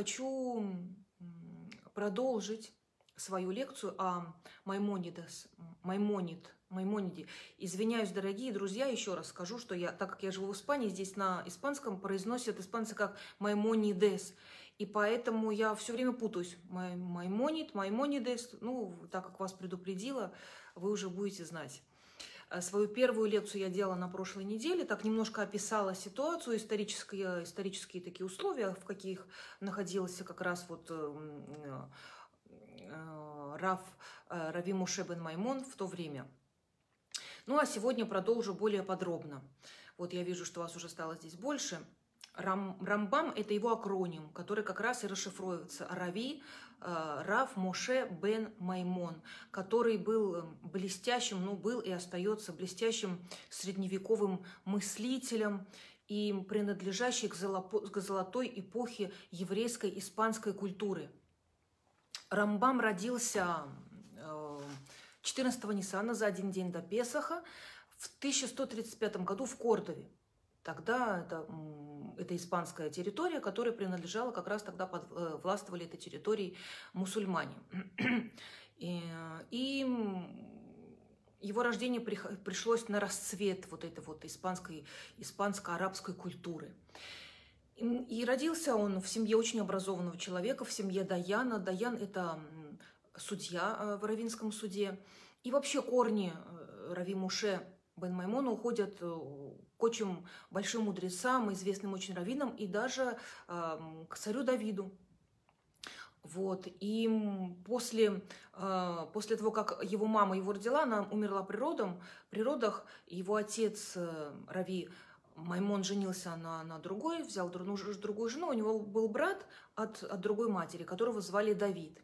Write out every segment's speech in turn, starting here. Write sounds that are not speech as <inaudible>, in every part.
хочу продолжить свою лекцию о Маймонидес, Маймонид, Маймониде. Извиняюсь, дорогие друзья, еще раз скажу, что я, так как я живу в Испании, здесь на испанском произносят испанцы как Маймонидес. И поэтому я все время путаюсь. Маймонид, Маймонидес. Ну, так как вас предупредила, вы уже будете знать. Э, свою первую лекцию я делала на прошлой неделе, так немножко описала ситуацию, исторические, исторические такие условия, в каких находился как раз вот э, э, Раф Рави Муше бен Маймон в то время. Ну а сегодня продолжу более подробно. Вот я вижу, что вас уже стало здесь больше. Рам, Рамбам – это его акроним, который как раз и расшифровывается. Рави э, Рав Моше бен Маймон, который был э, блестящим, ну, был и остается блестящим средневековым мыслителем и принадлежащий к, к золотой эпохе еврейской испанской культуры. Рамбам родился 14 э, Ниссана за один день до Песаха в 1135 году в Кордове. Тогда это, это испанская территория, которая принадлежала как раз тогда под, э, властвовали этой территорией мусульмане. И, и его рождение при, пришлось на расцвет вот этой вот испанской, испанско-арабской культуры. И, родился он в семье очень образованного человека, в семье Даяна. Даян – это судья э, в Равинском суде. И вообще корни э, Рави Муше Бен Маймона уходят к очень большим мудрецам, известным очень раввинам и даже э, к царю Давиду. Вот. И после, э, после того, как его мама его родила, она умерла при, родом, при родах. Его отец э, Рави Маймон женился на, на другой, взял другую, другую жену. У него был брат от, от другой матери, которого звали Давид.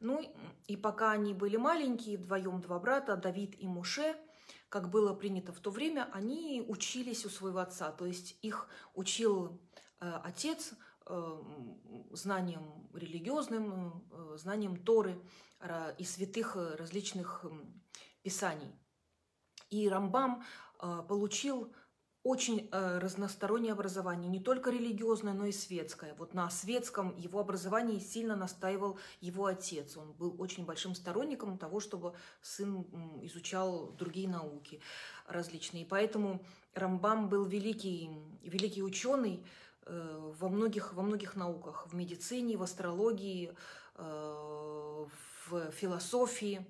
Ну и пока они были маленькие, вдвоем два брата, Давид и Муше – как было принято в то время, они учились у своего отца, то есть их учил э, отец э, знанием религиозным, э, знанием Торы и святых различных писаний. И Рамбам получил очень э, разностороннее образование, не только религиозное, но и светское. Вот на светском его образовании сильно настаивал его отец. Он был очень большим сторонником того, чтобы сын изучал другие науки различные. И поэтому Рамбам был великий, великий ученый э, во, многих, во многих науках, в медицине, в астрологии, э, в философии.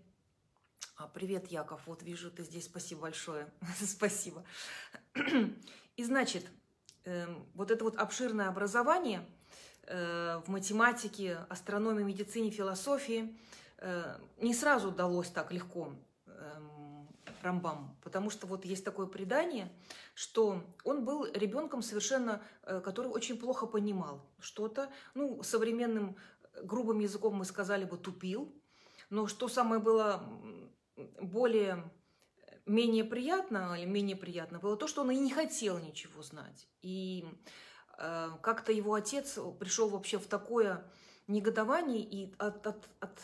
А, привет, Яков, вот вижу, ты здесь, спасибо большое, <laughs> спасибо. И значит, эм, вот это вот обширное образование э, в математике, астрономии, медицине, философии э, не сразу далось так легко эм, Рамбам, потому что вот есть такое предание, что он был ребенком совершенно, э, который очень плохо понимал что-то, ну, современным грубым языком мы сказали бы тупил, но что самое было более менее приятно или менее приятно было то, что он и не хотел ничего знать. И э, как-то его отец пришел вообще в такое негодование и от, от, от,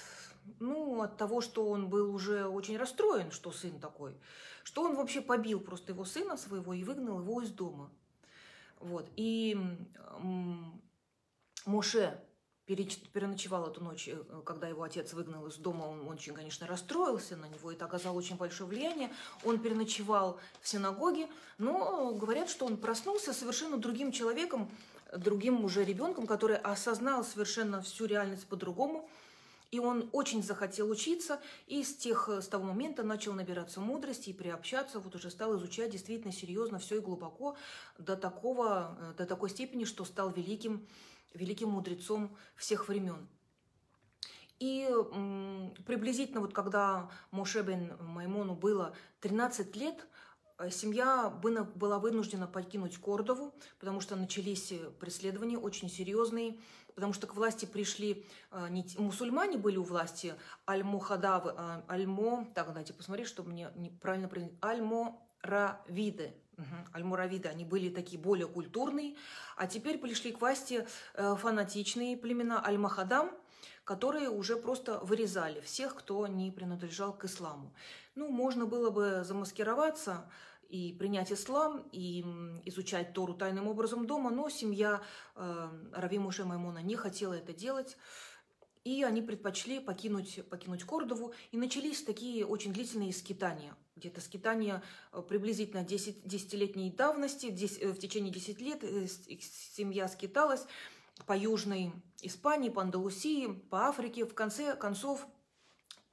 ну, от того, что он был уже очень расстроен, что сын такой, что он вообще побил просто его сына своего и выгнал его из дома. Вот. И Моше переночевал эту ночь, э, когда его отец выгнал из дома, он очень, конечно, расстроился на него, это оказало очень большое влияние. Он переночевал в синагоге, но говорят, что он проснулся совершенно другим человеком, другим уже ребенком, который осознал совершенно всю реальность по-другому, и он очень захотел учиться, и с, тех, с того момента начал набираться мудрости и приобщаться, вот уже стал изучать действительно серьезно все и глубоко до, такого, э, до такой степени, что стал великим великим мудрецом всех времен. И приблизительно вот когда Моше бен Маймону было 13 лет, э, семья была вынуждена покинуть Кордову, потому что начались э, преследования очень серьезные, потому что к власти пришли э, не мусульмане были у власти, аль-Мухадавы, аль-Мо, так, дайте посмотреть, чтобы мне правильно произнести, аль-Мо-Равиды, Угу. Альмуравиды, они были такие более культурные, а теперь пришли к власти э, фанатичные племена Аль-Махадам, которые уже просто вырезали всех, кто не принадлежал к исламу. Ну, можно было бы замаскироваться и принять ислам, и изучать Тору тайным образом дома, но семья э, Рави Муше Маймона не хотела это делать. И они предпочли покинуть, покинуть Кордову, и начались такие очень длительные скитания. Где-то скитания э, приблизительно 10, 10-летней давности, 10, э, в течение 10 лет э, семья скиталась по Южной Испании, по Андалусии, по Африке. В конце концов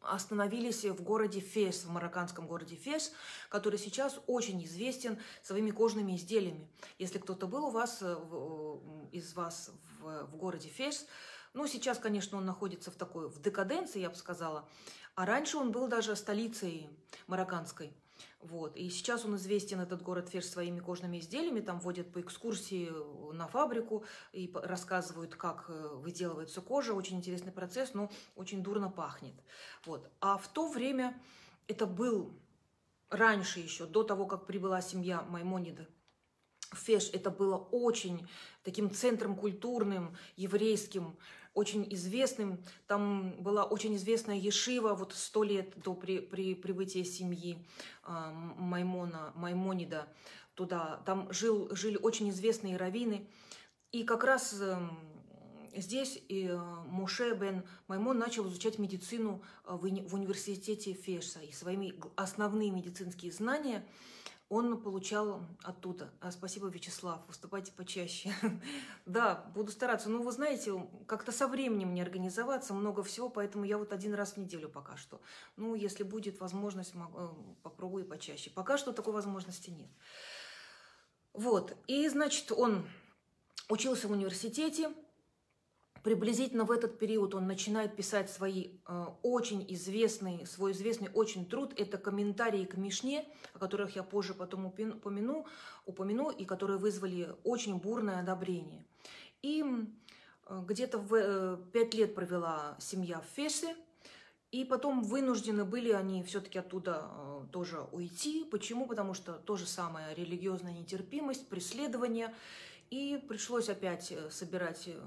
остановились в городе Фес, в марокканском городе Фес, который сейчас очень известен своими кожными изделиями. Если кто-то был у вас, из вас в, в городе Фес, ну, сейчас, конечно, он находится в такой, в декаденции, я бы сказала, а раньше он был даже столицей марокканской. Вот. И сейчас он известен, этот город Феш, своими кожными изделиями. Там водят по экскурсии на фабрику и рассказывают, как э, выделывается кожа. Очень интересный процесс, но очень дурно пахнет. Вот. А в то время это был раньше еще, до того, как прибыла семья Маймонида, Феш это было очень таким центром культурным, еврейским, очень известным. Там была очень известная Ешива, вот сто лет до при, при прибытия семьи э, Маймона, Маймонида туда. Там жил, жили очень известные раввины. И как раз э, здесь и э, Муше бен Маймон начал изучать медицину в, в университете Феша. И своими основные медицинские знания – он получал оттуда. А, спасибо, Вячеслав, выступайте почаще. <laughs> да, буду стараться. Ну, вы знаете, как-то со временем не организоваться, много всего, поэтому я вот один раз в неделю пока что. Ну, если будет возможность, э, попробую почаще. Пока что такой возможности нет. Вот, и, значит, он учился в университете, Приблизительно в этот период он начинает писать свои э, очень известный, свой известный очень труд. Это комментарии к Мишне, о которых я позже потом упомяну, упомяну и которые вызвали очень бурное одобрение. И э, где-то в э, пять лет провела семья в Фесе, и потом вынуждены были они все-таки оттуда э, тоже уйти. Почему? Потому что то же самое религиозная нетерпимость, преследование. И пришлось опять э, собирать э,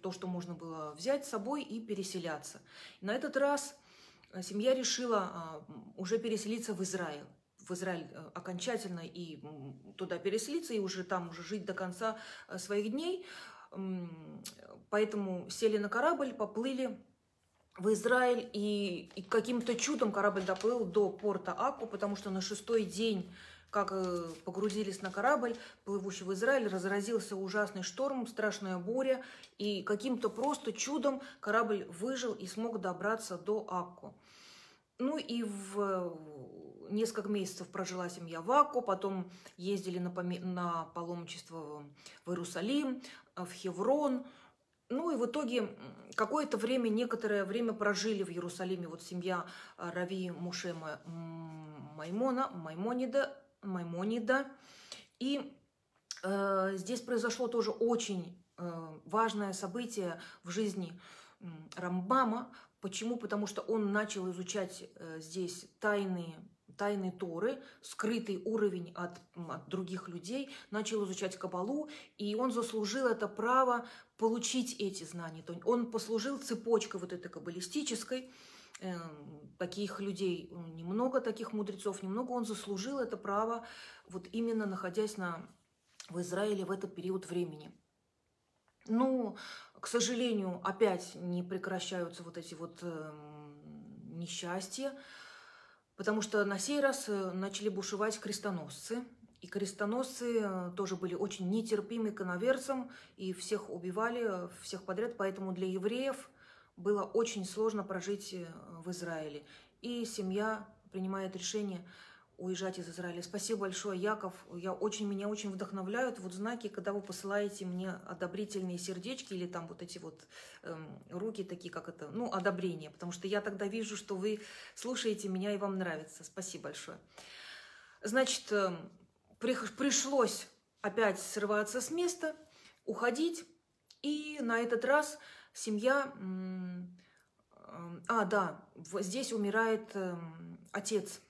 то, что можно было взять с собой и переселяться. На этот раз э, семья решила а, уже переселиться в Израиль в Израиль э, окончательно и туда переселиться, и уже там уже жить до конца э, своих дней. Поэтому сели на корабль, поплыли в Израиль, и, и каким-то чудом корабль доплыл до порта Аку, потому что на шестой день как э, погрузились на корабль, плывущий в Израиль, разразился ужасный шторм, страшная буря, и каким-то просто чудом корабль выжил и смог добраться до Акку. Ну и в несколько месяцев прожила семья в Акку, потом ездили на, поме... на паломничество в Иерусалим, э, в Хеврон, ну и в итоге какое-то время, некоторое время прожили в Иерусалиме вот семья э, Рави Муше Маймона, Маймонида, Маймонида. И э, здесь произошло тоже очень э, важное событие в жизни Рамбама. Почему? Потому что он начал изучать э, здесь тайные тайны Торы, скрытый уровень от, от других людей, начал изучать Кабалу, и он заслужил это право получить эти знания. Он послужил цепочкой вот этой каббалистической, таких людей немного, таких мудрецов немного, он заслужил это право, вот именно находясь на, в Израиле в этот период времени. Ну, к сожалению, опять не прекращаются вот эти вот э, несчастья, потому что на сей раз э, начали бушевать крестоносцы, и крестоносцы э, тоже были очень нетерпимы к иноверцам, и всех убивали, э, всех подряд, поэтому для евреев – было очень сложно прожить э, в Израиле. И семья принимает решение уезжать из Израиля. Спасибо большое, Яков. Я очень, меня очень вдохновляют вот знаки, когда вы посылаете мне одобрительные сердечки или там вот эти вот эм, руки такие, как это, ну, одобрение. Потому что я тогда вижу, что вы слушаете меня и вам нравится. Спасибо большое. Значит, э, при, пришлось опять срываться с места, уходить. И на этот раз семья... А, да, здесь умирает эм, отец.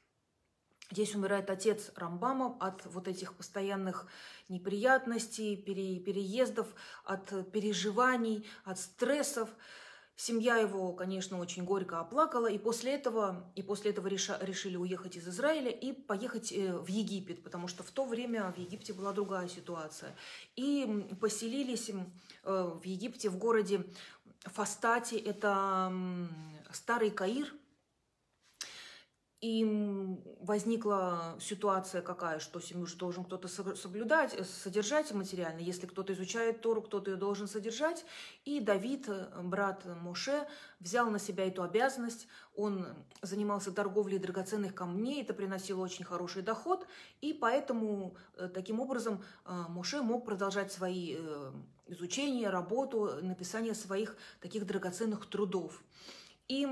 Здесь умирает отец Рамбама от вот этих постоянных неприятностей, пере, переездов, от переживаний, от стрессов. Семья его, конечно, очень горько оплакала, и после этого, и после этого реша, решили уехать из Израиля и поехать э, в Египет, потому что в то время в Египте была другая ситуация. И поселились э, в Египте, в городе Фастати, это старый Каир, и возникла ситуация какая, что семью же должен кто-то соблюдать, э, содержать материально. Если кто-то изучает Тору, кто-то ее должен содержать. И Давид, э, брат Моше, взял на себя эту обязанность. Он занимался торговлей драгоценных камней, это приносило очень хороший доход. И поэтому э, таким образом Моше мог продолжать свои изучения, работу, написание своих таких драгоценных трудов. И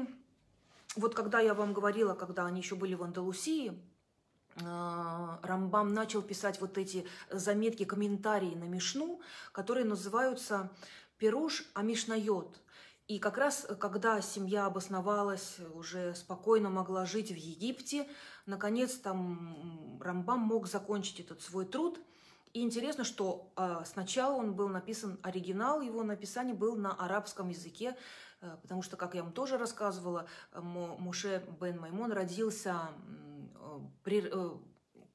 вот когда я вам говорила, когда они еще были в Андалусии, а, Рамбам начал писать вот эти заметки, комментарии на Мишну, которые называются «Пируш Амишнайот». И как раз, когда семья обосновалась, уже спокойно могла жить в Египте, наконец там Рамбам мог закончить этот свой труд. И интересно, что э, сначала он был написан, оригинал его написания был на арабском языке, Э, потому что, как я вам тоже рассказывала, э, Муше бен Маймон родился э, при,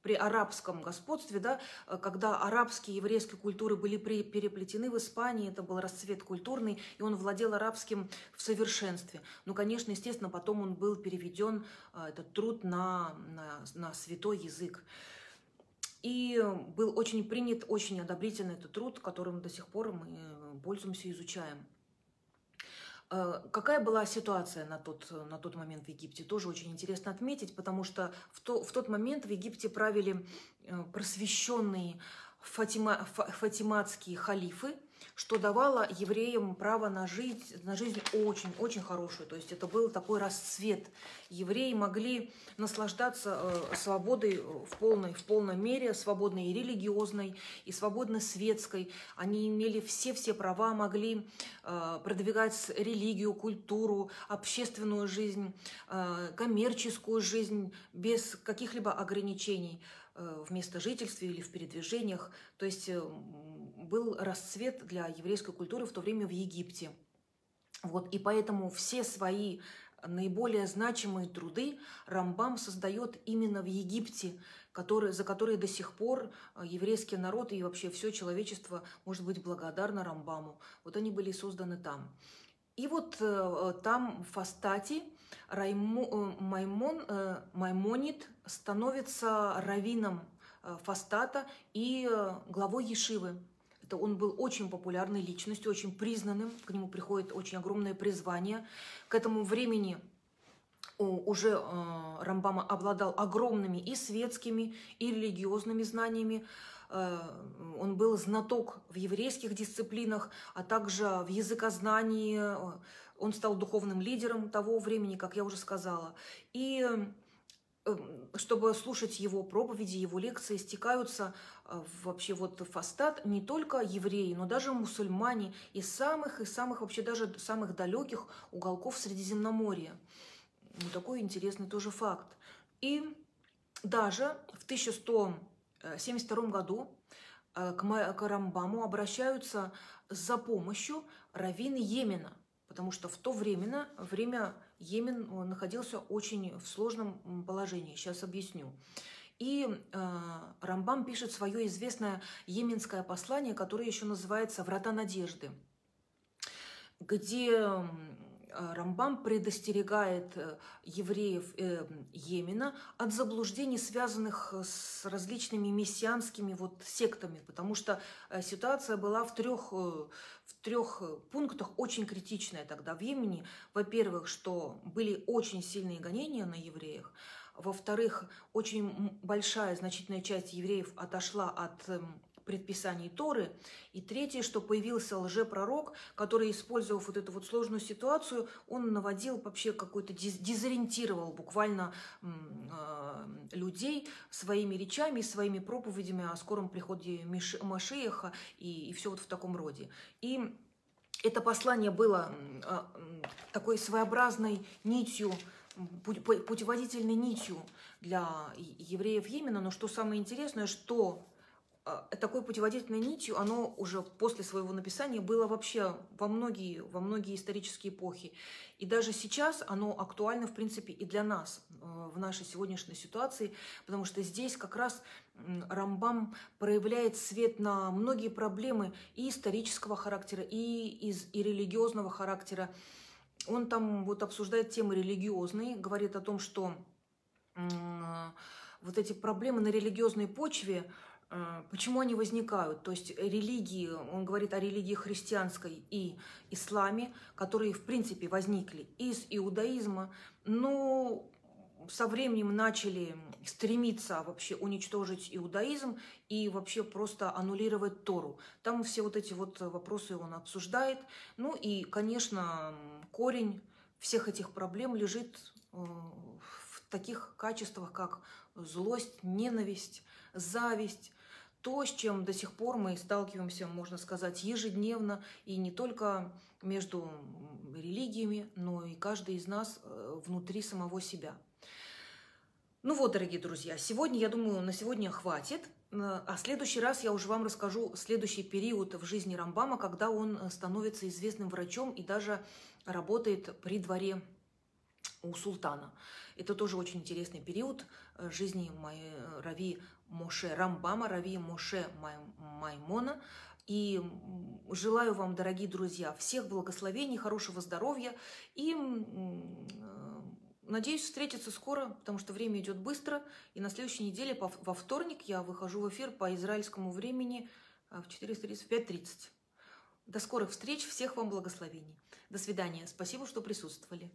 при арабском господстве, да, когда арабские и еврейские культуры были при, переплетены в Испании, это был расцвет культурный, и он владел арабским в совершенстве. Ну, конечно, естественно, потом он был переведен, этот труд, на, на, на святой язык. И был очень принят, очень одобрительный этот труд, которым до сих пор мы пользуемся и изучаем. Э, какая была ситуация на тот, на тот момент в Египте? Тоже очень интересно отметить, потому что в, то, в тот момент в Египте правили э, просвещенные фатима, фатиматские халифы, что давало евреям право на жизнь, на жизнь очень-очень хорошую. То есть это был такой расцвет. Евреи могли наслаждаться э, свободой в полной, в полной мере, свободной и религиозной, и свободно светской. Они имели все-все права, могли э, продвигать религию, культуру, общественную жизнь, э, коммерческую жизнь без каких-либо ограничений в местожительстве или в передвижениях. То есть был расцвет для еврейской культуры в то время в Египте. Вот, и поэтому все свои наиболее значимые труды Рамбам создает именно в Египте, который, за которые до сих пор э, еврейский народ и вообще все человечество может быть благодарно Рамбаму. Вот они были созданы там. И вот э, там в Фастате Райму, э, Маймон, э, Маймонит становится раввином э, Фастата и э, главой Ешивы что он был очень популярной личностью, очень признанным, к нему приходит очень огромное призвание. К этому времени уже э, Рамбама обладал огромными и светскими, и религиозными знаниями. Э, он был знаток в еврейских дисциплинах, а также в языкознании. Он стал духовным лидером того времени, как я уже сказала. И чтобы слушать его проповеди, его лекции, стекаются э, вообще вот в не только евреи, но даже мусульмане из самых и самых вообще даже самых далеких уголков Средиземноморья. Ну, такой интересный тоже факт. И даже в 1172 году э, к Рамбаму обращаются за помощью раввины Йемена, потому что в то время, время Йемен находился очень в сложном положении. Сейчас объясню. И э, Рамбам пишет свое известное йеменское послание, которое еще называется «Врата надежды», где Э, Рамбам предостерегает э, евреев э, Йемена от заблуждений, связанных с различными мессианскими вот сектами, потому что ситуация была в трех, в трех пунктах очень критичная тогда в Йемене. Во-первых, что были очень сильные гонения на евреях, во-вторых, очень большая, значительная часть евреев отошла от эм, предписаний Торы. И третье, что появился лжепророк, который, использовав вот эту вот сложную ситуацию, он наводил вообще какой-то, дезориентировал буквально э, людей своими речами, своими проповедями о скором приходе Машеяха и, и все вот в таком роде. И это послание было э, такой своеобразной нитью, путеводительной нитью для евреев Йемена, но что самое интересное, что такой путеводительной нитью, оно уже после своего написания было вообще во многие, во многие исторические эпохи. И даже сейчас оно актуально, в принципе, и для нас э, в нашей сегодняшней ситуации, потому что здесь как раз Рамбам проявляет свет на многие проблемы и исторического характера, и, из, и религиозного характера. Он там вот обсуждает темы религиозные, говорит о том, что вот эти проблемы на религиозной почве, почему они возникают? То есть религии, он говорит о религии христианской и исламе, которые в принципе возникли из иудаизма, но со временем начали стремиться вообще уничтожить иудаизм и вообще просто аннулировать Тору. Там все вот эти вот вопросы он обсуждает. Ну и, конечно, корень всех этих проблем лежит э, в таких качествах, как злость, ненависть, зависть, то, с чем до сих пор мы сталкиваемся, можно сказать, ежедневно, и не только между религиями, но и каждый из нас э, внутри самого себя. Ну вот, дорогие друзья, сегодня, я думаю, на сегодня хватит. Э, а в следующий раз я уже вам расскажу следующий период в жизни Рамбама, когда он э, становится известным врачом и даже работает при дворе у султана. Это тоже очень интересный период э, жизни Рави Моше Рамбама, Рави Моше Маймона. И желаю вам, дорогие друзья, всех благословений, хорошего здоровья и э, Надеюсь встретиться скоро, потому что время идет быстро. И на следующей неделе во вторник я выхожу в эфир по израильскому времени э, в 4.30, в 5.30. До скорых встреч, всех вам благословений. До свидания. Спасибо, что присутствовали.